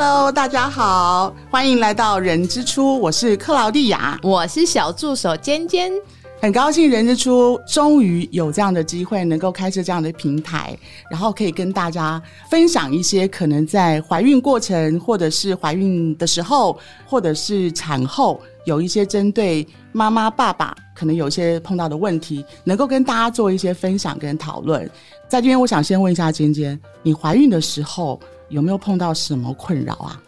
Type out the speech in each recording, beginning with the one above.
Hello，大家好，欢迎来到人之初，我是克劳蒂亚，我是小助手尖尖。很高兴人之初终于有这样的机会，能够开设这样的平台，然后可以跟大家分享一些可能在怀孕过程，或者是怀孕的时候，或者是产后，有一些针对妈妈、爸爸可能有一些碰到的问题，能够跟大家做一些分享跟讨论。在这边，我想先问一下尖尖，你怀孕的时候有没有碰到什么困扰啊？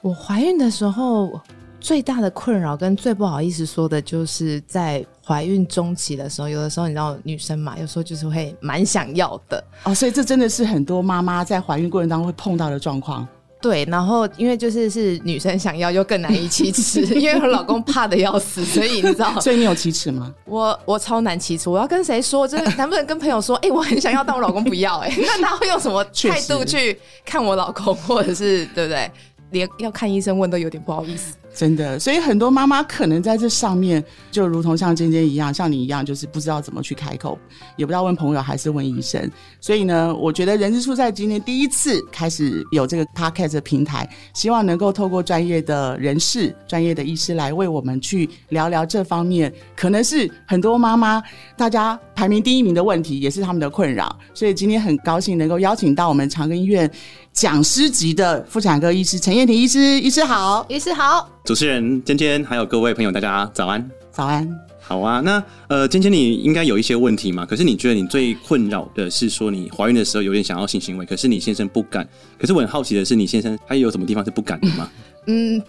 我怀孕的时候。最大的困扰跟最不好意思说的，就是在怀孕中期的时候，有的时候你知道女生嘛，有时候就是会蛮想要的哦，所以这真的是很多妈妈在怀孕过程当中会碰到的状况。对，然后因为就是是女生想要，又更难以启齿，因为我老公怕的要死，所以你知道，所以你有启齿吗？我我超难启齿，我要跟谁说？就是能不能跟朋友说？哎，我很想要，但我老公不要，哎，那他会用什么态度去看我老公，或者是对不对？连要看医生问都有点不好意思。真的，所以很多妈妈可能在这上面，就如同像尖尖一样，像你一样，就是不知道怎么去开口，也不知道问朋友还是问医生。所以呢，我觉得人之初在今天第一次开始有这个 podcast 平台，希望能够透过专业的人士、专业的医师来为我们去聊聊这方面，可能是很多妈妈大家排名第一名的问题，也是他们的困扰。所以今天很高兴能够邀请到我们长庚医院讲师级的妇产科医师陈燕婷医师，医师好，医师好。主持人尖尖，还有各位朋友，大家早安！早安，好啊。那呃，尖尖，你应该有一些问题嘛？可是你觉得你最困扰的是说，你怀孕的时候有点想要性行为，可是你先生不敢。可是我很好奇的是，你先生他有什么地方是不敢的吗？嗯。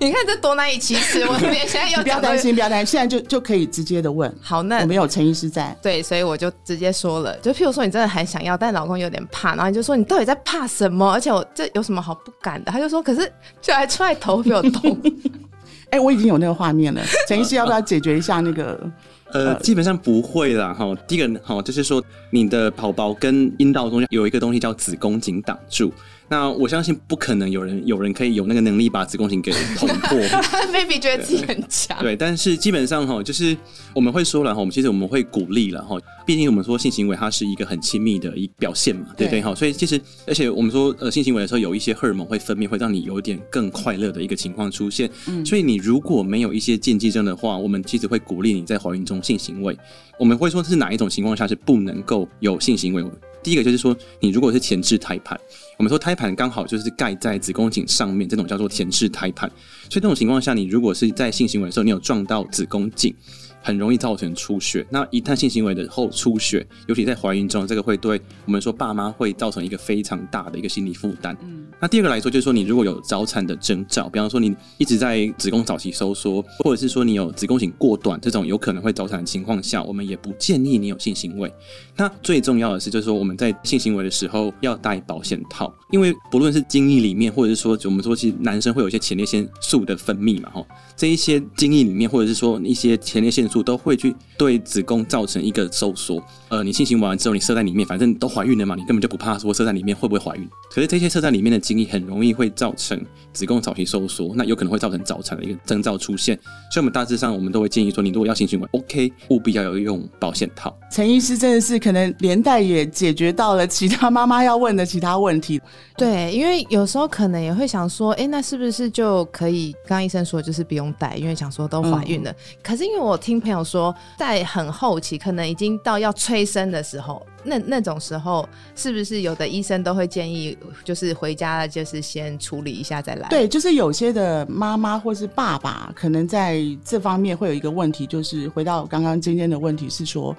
你看这多难以启齿！我现在要不要担心，不要担心，现在就就可以直接的问。好，那我们有陈医师在，对，所以我就直接说了。就譬如说，你真的很想要，但老公有点怕，然后你就说你到底在怕什么？而且我这有什么好不敢的？他就说，可是就还踹头有痛。哎，我已经有那个画面了。陈医师要不要解决一下那个？呃，基本上不会啦。哈。第一个哈，就是说你的宝宝跟阴道中间有一个东西叫子宫颈挡住。那我相信不可能有人有人可以有那个能力把子宫颈给捅破。Baby 觉得自己很强。对，但是基本上哈，就是我们会说了哈，我们其实我们会鼓励了哈。毕竟我们说性行为它是一个很亲密的一表现嘛，对对哈。所以其实而且我们说呃性行为的时候有一些荷尔蒙会分泌，会让你有点更快乐的一个情况出现。嗯。所以你如果没有一些禁忌症的话，我们其实会鼓励你在怀孕中性行为。我们会说是哪一种情况下是不能够有性行为？第一个就是说，你如果是前置胎盘，我们说胎盘刚好就是盖在子宫颈上面，这种叫做前置胎盘。所以这种情况下，你如果是在性行为的时候，你有撞到子宫颈。很容易造成出血。那一旦性行为的后出血，尤其在怀孕中，这个会对我们说爸妈会造成一个非常大的一个心理负担。嗯，那第二个来说，就是说你如果有早产的征兆，比方说你一直在子宫早期收缩，或者是说你有子宫颈过短这种有可能会早产的情况下，我们也不建议你有性行为。那最重要的是，就是说我们在性行为的时候要戴保险套，因为不论是精液里面，或者是说我们说其实男生会有一些前列腺素的分泌嘛，哈，这一些精液里面，或者是说一些前列腺素都会去对子宫造成一个收缩。呃，你性行为完之后，你射在里面，反正都怀孕了嘛，你根本就不怕说射在里面会不会怀孕。可是这些射在里面的精液很容易会造成子宫早期收缩，那有可能会造成早产的一个征兆出现。所以，我们大致上我们都会建议说，你如果要性行为，OK，务必要有用保险套。陈医师真的是可能连带也解决到了其他妈妈要问的其他问题。对，因为有时候可能也会想说，哎，那是不是就可以？刚刚医生说就是不用戴，因为想说都怀孕了。可是因为我听朋友说，在很后期，可能已经到要催生的时候，那那种时候，是不是有的医生都会建议，就是回家了，就是先处理一下再来？对，就是有些的妈妈或是爸爸，可能在这方面会有一个问题，就是回到刚刚今天的问题是说。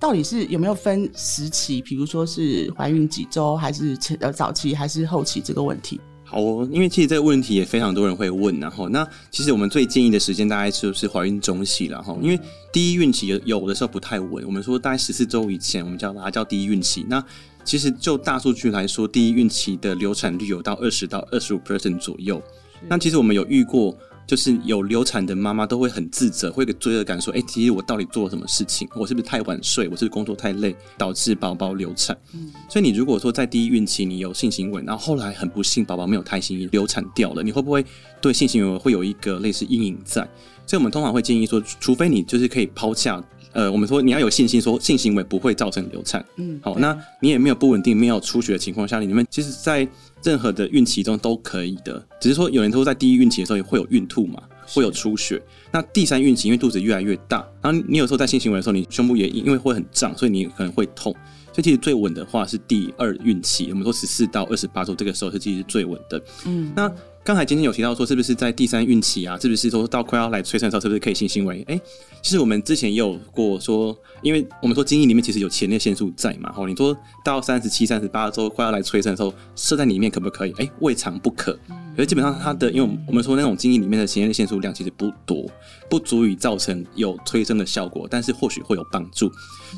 到底是有没有分时期？比如说是怀孕几周，还是呃早期，还是后期这个问题？好哦，因为其实这个问题也非常多人会问，然后那其实我们最建议的时间大概就是怀孕中期了哈，因为第一孕期有有的时候不太稳，我们说大概十四周以前，我们叫把它叫第一孕期。那其实就大数据来说，第一孕期的流产率有到二十到二十五 percent 左右。那其实我们有遇过。就是有流产的妈妈都会很自责，会有个罪恶感，说：“哎，其实我到底做了什么事情？我是不是太晚睡？我是不是工作太累，导致宝宝流产？”嗯，所以你如果说在第一孕期你有性行为，然后后来很不幸宝宝没有胎心流产掉了，你会不会对性行为会有一个类似阴影在？所以我们通常会建议说，除非你就是可以抛下。呃，我们说你要有信心，说性行为不会造成流产。嗯，好，那你也没有不稳定、没有出血的情况下，你们其实，在任何的孕期中都可以的，只是说有人说在第一孕期的时候也会有孕吐嘛，会有出血。那第三孕期因为肚子越来越大，然后你有时候在性行为的时候，你胸部也因为会很胀，所以你可能会痛。所以其实最稳的话是第二孕期，我们说十四到二十八周这个时候是其实是最稳的。嗯，那刚才今天有提到说，是不是在第三孕期啊？是不是说到快要来催生的时候，是不是可以性行为？哎、其实我们之前也有过说，因为我们说精液里面其实有前列腺素在嘛，吼，你说到三十七、三十八周快要来催生的时候，射在里面可不可以？哎、未尝不可。可是基本上它的，因为我们我们说那种精液里面的前列腺素量其实不多，不足以造成有催生的效果，但是或许会有帮助。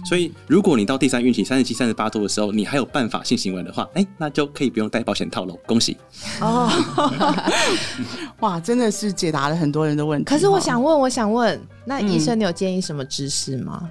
所以如果你到第三孕期三十七、三十八周的时候，你还有办法性行为的话，哎、那就可以不用戴保险套了，恭喜。哦，哇，真的是解答了很多人的问题。可是我想问，我想问，那医嗯生你有建议什么知识吗？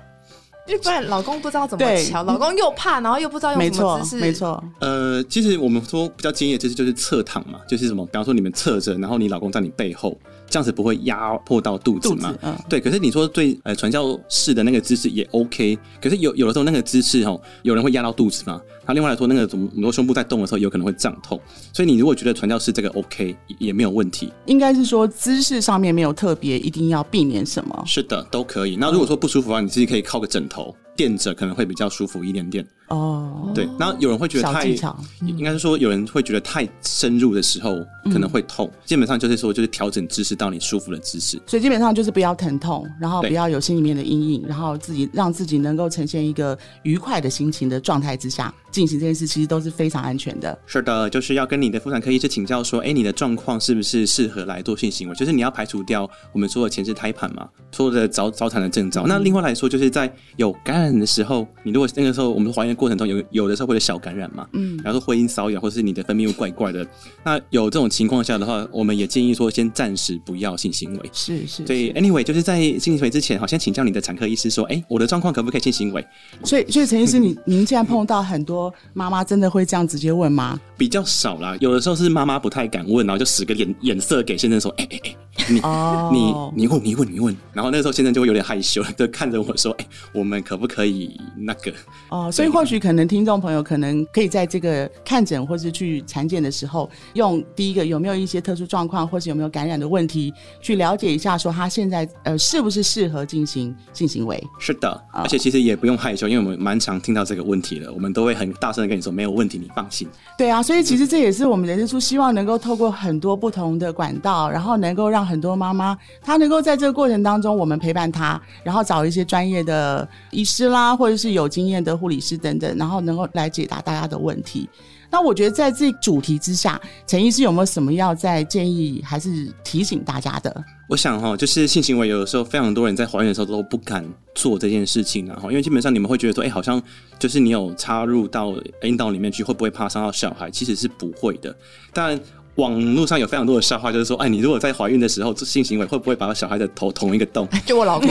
因为不然老公不知道怎么对瞧，老公又怕，然后又不知道用什么姿势，没。错，呃，其实我们说比较经验的就是就是侧躺嘛，就是什么，比方说你们侧着，然后你老公在你背后，这样子不会压迫到肚子嘛。嗯，对，可是你说对呃传教士的那个姿势也 OK，可是有有的时候那个姿势哦，有人会压到肚子嘛。那另外来说，那个怎么很多胸部在动的时候，有可能会胀痛。所以你如果觉得传教士这个 OK 也也没有问题，应该是说姿势上面没有特别一定要避免什么。是的都可以。那如果说不舒服的话，你自己可以靠个枕头垫着，可能会比较舒服一点点。哦，对，然后有人会觉得太巧，应该是说，有人会觉得太深入的时候可能会痛。基本上就是说，就是调整姿势到你舒服的姿势。所以基本上就是不要疼痛，然后不要有心里面的阴影，然后自己让自己能够呈现一个愉快的心情的状态之下进行这件事，其实都是非常安全的。是的，就是要跟你的妇产科医师请教说，哎，你的状况是不是适合来做性行为？就是你要排除掉我们说的前置胎盘嘛，说的早早产的征兆。那另外来说，就是在有感染的时候，你如果那个时候我们怀孕的过程中有有的时候会有小感染嘛，嗯，然后说会阴瘙痒，或者是你的分泌物怪怪的，那有这种情况下的话，我们也建议说先暂时不要性行为。是是，所以，anyway，就是在性行为之前，好，先请教你的产科医师说，哎，我的状况可不可以性行为？所以所以陈医师，你您现在碰到很多妈妈，真的会这样直接问吗？比较少啦，有的时候是妈妈不太敢问，然后就使个眼眼色给先生说，哎哎哎，你、哦你你问你问你问，然后那个时候先生就会有点害羞，就看着我说，哎、我们可不可以那个？哦，所以或许可能听众朋友可能可以在这个看诊或是去产检的时候，用第一个有没有一些特殊状况，或是有没有感染的问题，去了解一下，说他现在呃是不是适合进行性行为。是的，而且其实也不用害羞，因为我们蛮常听到这个问题的，我们都会很大声的跟你说没有问题，你放心。对啊，所以其实这也是我们人之书希望能够透过很多不同的管道，然后能够让很多妈妈她能够在这个过程当中，我们陪伴她，然后找一些专业的医师啦，或者是有经验的护理师等等，然后能够来解答大家的问题。那我觉得在这主题之下，陈医师有没有什么要再建议还是提醒大家的？我想哈，就是性行为有的时候非常多人在怀孕的时候都不敢做这件事情，然后因为基本上你们会觉得说，哎、好像就是你有插入到阴道里面去，会不会怕伤到小孩？其实是不会的。但，网络上有非常多的笑话，就是说，哎，你如果在怀孕的时候做性行为，会不会把小孩的头捅一个洞？就我老公，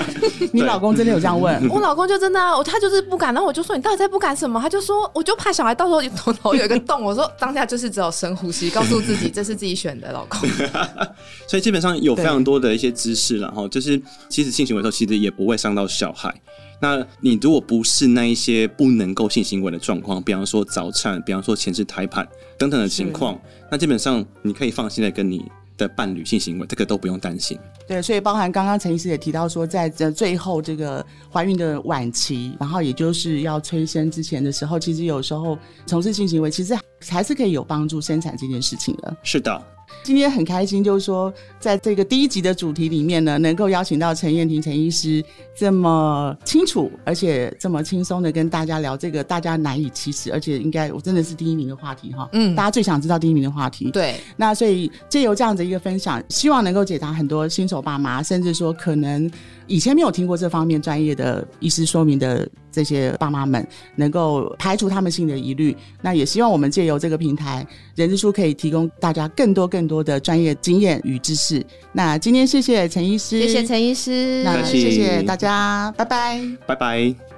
你老公真的有这样问？我老公就真的啊，我他就是不敢，然后我就说你到底在不敢什么？他就说我就怕小孩到时候头头有一个洞。我说当下就是只有深呼吸，告诉自己这是自己选的，老公。所以基本上有非常多的一些知识，然后就是其实性行为的时候，其实也不会伤到小孩。那你如果不是那一些不能够性行为的状况，比方说早产，比方说前置胎盘等等的情况，那基本上你可以放心的跟你的伴侣性行为，这个都不用担心。对，所以包含刚刚陈医师也提到说，在这最后这个怀孕的晚期，然后也就是要催生之前的时候，其实有时候从事性行为，其实还是可以有帮助生产这件事情的。是的，今天很开心，就是说在这个第一集的主题里面呢，能够邀请到陈燕婷陈医师这么清楚，而且这么轻松的跟大家聊这个大家难以启齿，而且应该我真的是第一名的话题哈，嗯。大家最想知道第一名的话题，对，那所以借由这样的一个分享，希望能够解答很多新手爸妈，甚至说可能以前没有听过这方面专业的医师说明的这些爸妈们，能够排除他们心里的疑虑。那也希望我们借由这个平台，人之书可以提供大家更多更多的专业经验与知识。那今天谢谢陈医师，谢谢陈医师，那谢谢大家，拜拜。拜拜。